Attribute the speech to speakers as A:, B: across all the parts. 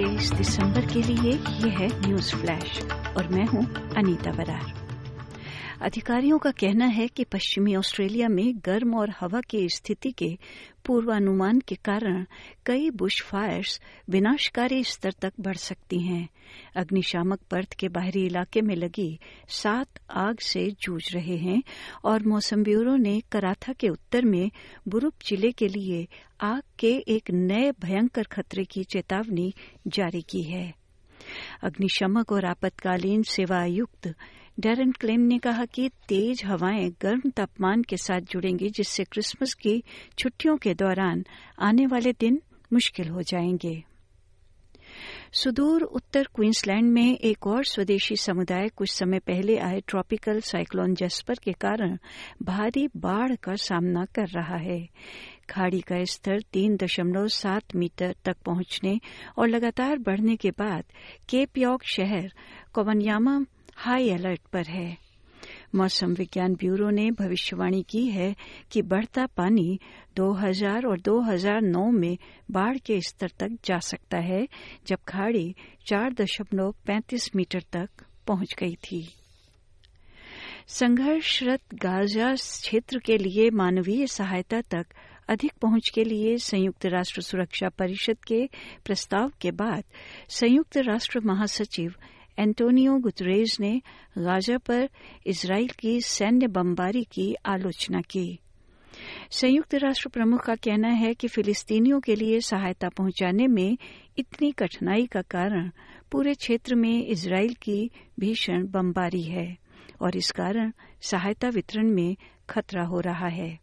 A: 23 दिसंबर के लिए यह है न्यूज़ फ्लैश, और मैं हूँ अनीता बरार। अधिकारियों का कहना है कि पश्चिमी ऑस्ट्रेलिया में गर्म और हवा की स्थिति के पूर्वानुमान के कारण कई बुश फायर्स विनाशकारी स्तर तक बढ़ सकती हैं। अग्निशामक पर्थ के बाहरी इलाके में लगी सात आग से जूझ रहे हैं और मौसम ब्यूरो ने कराथा के उत्तर में बुरुप ज़िले के लिए आग के एक नए भयंकर खतरे की चेतावनी जारी की है। अग्निशमक और आपातकालीन सेवा आयुक्त डेरन क्लेम ने कहा कि तेज हवाएँ गर्म तापमान के साथ जुड़ेंगी, जिससे क्रिसमस की छुट्टियों के दौरान आने वाले दिन मुश्किल हो जाएँगे। सुदूर उत्तर क्वींसलैंड में एक और स्वदेशी समुदाय कुछ समय पहले आए ट्रॉपिकल साइक्लोन जस्पर के कारण भारी बाढ़ का सामना कर रहा है। खाड़ी का स्तर तीन दशमलव सात मीटर तक पहुँचने और लगातार बढ़ने के बाद केप यॉर्क शहर कोवनयामा हाई अलर्ट पर है। मौसम विज्ञान ब्यूरो ने भविष्यवाणी की है कि बढ़ता पानी 2000 और 2009 में बाढ़ के स्तर तक जा सकता है, जब खाड़ी चार दशमलव पैंतीस मीटर तक पहुँच गई थी। संघर्षरत गाजा क्षेत्र के लिए मानवीय सहायता तक अधिक पहुँच के लिए संयुक्त राष्ट्र सुरक्षा परिषद के प्रस्ताव के बाद संयुक्त राष्ट्र महासचिव एंटोनियो गुतरेज ने गाजा पर इसराइल की सैन्य बमबारी की आलोचना की। संयुक्त राष्ट्र प्रमुख का कहना है कि फिलिस्तीनियों के लिए सहायता पहुँचाने में इतनी कठिनाई का कारण पूरे क्षेत्र में इसराइल की भीषण बमबारी है और इस कारण सहायता वितरण में खतरा हो रहा है।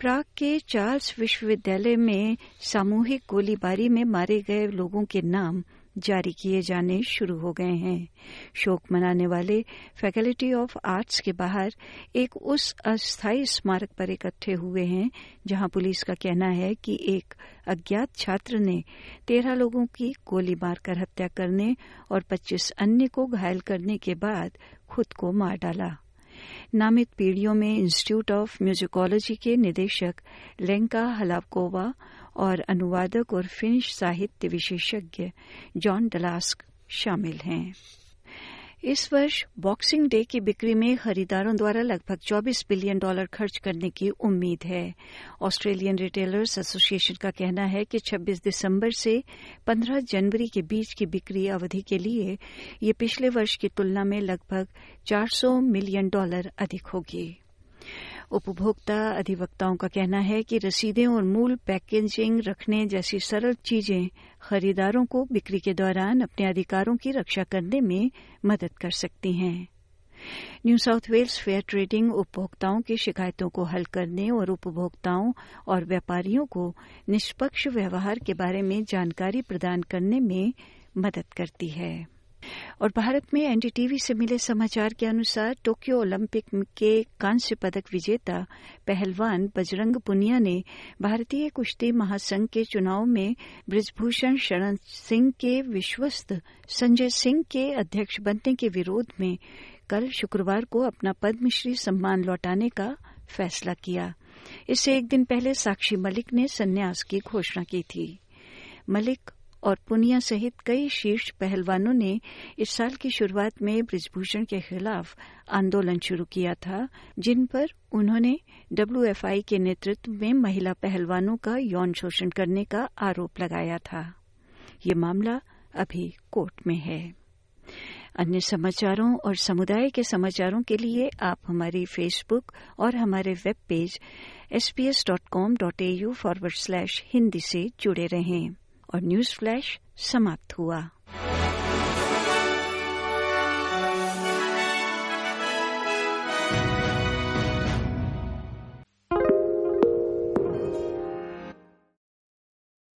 A: प्राग के चार्ल्स विश्वविद्यालय में सामूहिक गोलीबारी में मारे गए लोगों के नाम जारी किए जाने शुरू हो गए हैं। शोक मनाने वाले फैकल्टी ऑफ़ आर्ट्स के बाहर एक उस अस्थायी स्मारक पर इकट्ठे हुए हैं, जहाँ पुलिस का कहना है कि एक अज्ञात छात्र ने तेरह लोगों की गोली मारकर हत्या करने और पच्चीस अन्य को घायल करने के बाद खुद को मार डाला। नामित पीढ़ियों में इंस्टीट्यूट ऑफ़ म्यूजिकोलॉजी के निदेशक लेंका हलावकोवा और अनुवादक और फिनिश साहित्य विशेषज्ञ जॉन डलास्क शामिल हैं। इस वर्ष बॉक्सिंग डे की बिक्री में खरीदारों द्वारा लगभग 24 बिलियन डॉलर खर्च करने की उम्मीद है। ऑस्ट्रेलियन रिटेलर्स एसोसिएशन का कहना है कि 26 दिसंबर से 15 जनवरी के बीच की बिक्री अवधि के लिए ये पिछले वर्ष की तुलना में लगभग 400 मिलियन डॉलर अधिक होगी। उपभोक्ता अधिवक्ताओं का कहना है कि रसीदें और मूल पैकेजिंग रखने जैसी सरल चीज़ें खरीदारों को बिक्री के दौरान अपने अधिकारों की रक्षा करने में मदद कर सकती हैं। New South Wales fair trading उपभोक्ताओं की शिकायतों को हल करने और उपभोक्ताओं और व्यापारियों को निष्पक्ष व्यवहार के बारे में जानकारी प्रदान करने में मदद करती है। और भारत में एनडीटीवी से मिले समाचार के अनुसार टोक्यो ओलंपिक के कांस्य पदक विजेता पहलवान बजरंग पुनिया ने भारतीय कुश्ती महासंघ के चुनाव में ब्रिजभूषण शरण सिंह के विश्वस्त संजय सिंह के अध्यक्ष बनने के विरोध में कल शुक्रवार को अपना पद्मश्री सम्मान लौटाने का फैसला किया। इससे एक दिन पहले साक्षी मलिक ने संन्यास की घोषणा की थी। मलिक और पुनिया सहित कई शीर्ष पहलवानों ने इस साल की शुरुआत में ब्रिजभूषण के खिलाफ आंदोलन शुरू किया था, जिन पर उन्होंने डब्ल्यूएफआई के नेतृत्व में महिला पहलवानों का यौन शोषण करने का आरोप लगाया था। ये मामला अभी कोर्ट में है। अन्य समाचारों और समुदाय के समाचारों के लिए आप हमारी फेसबुक और हमारे web page S P S dot com dot A U forward slash Hindi से जुड़े रहें। और न्यूज़ फ्लैश समाप्त हुआ।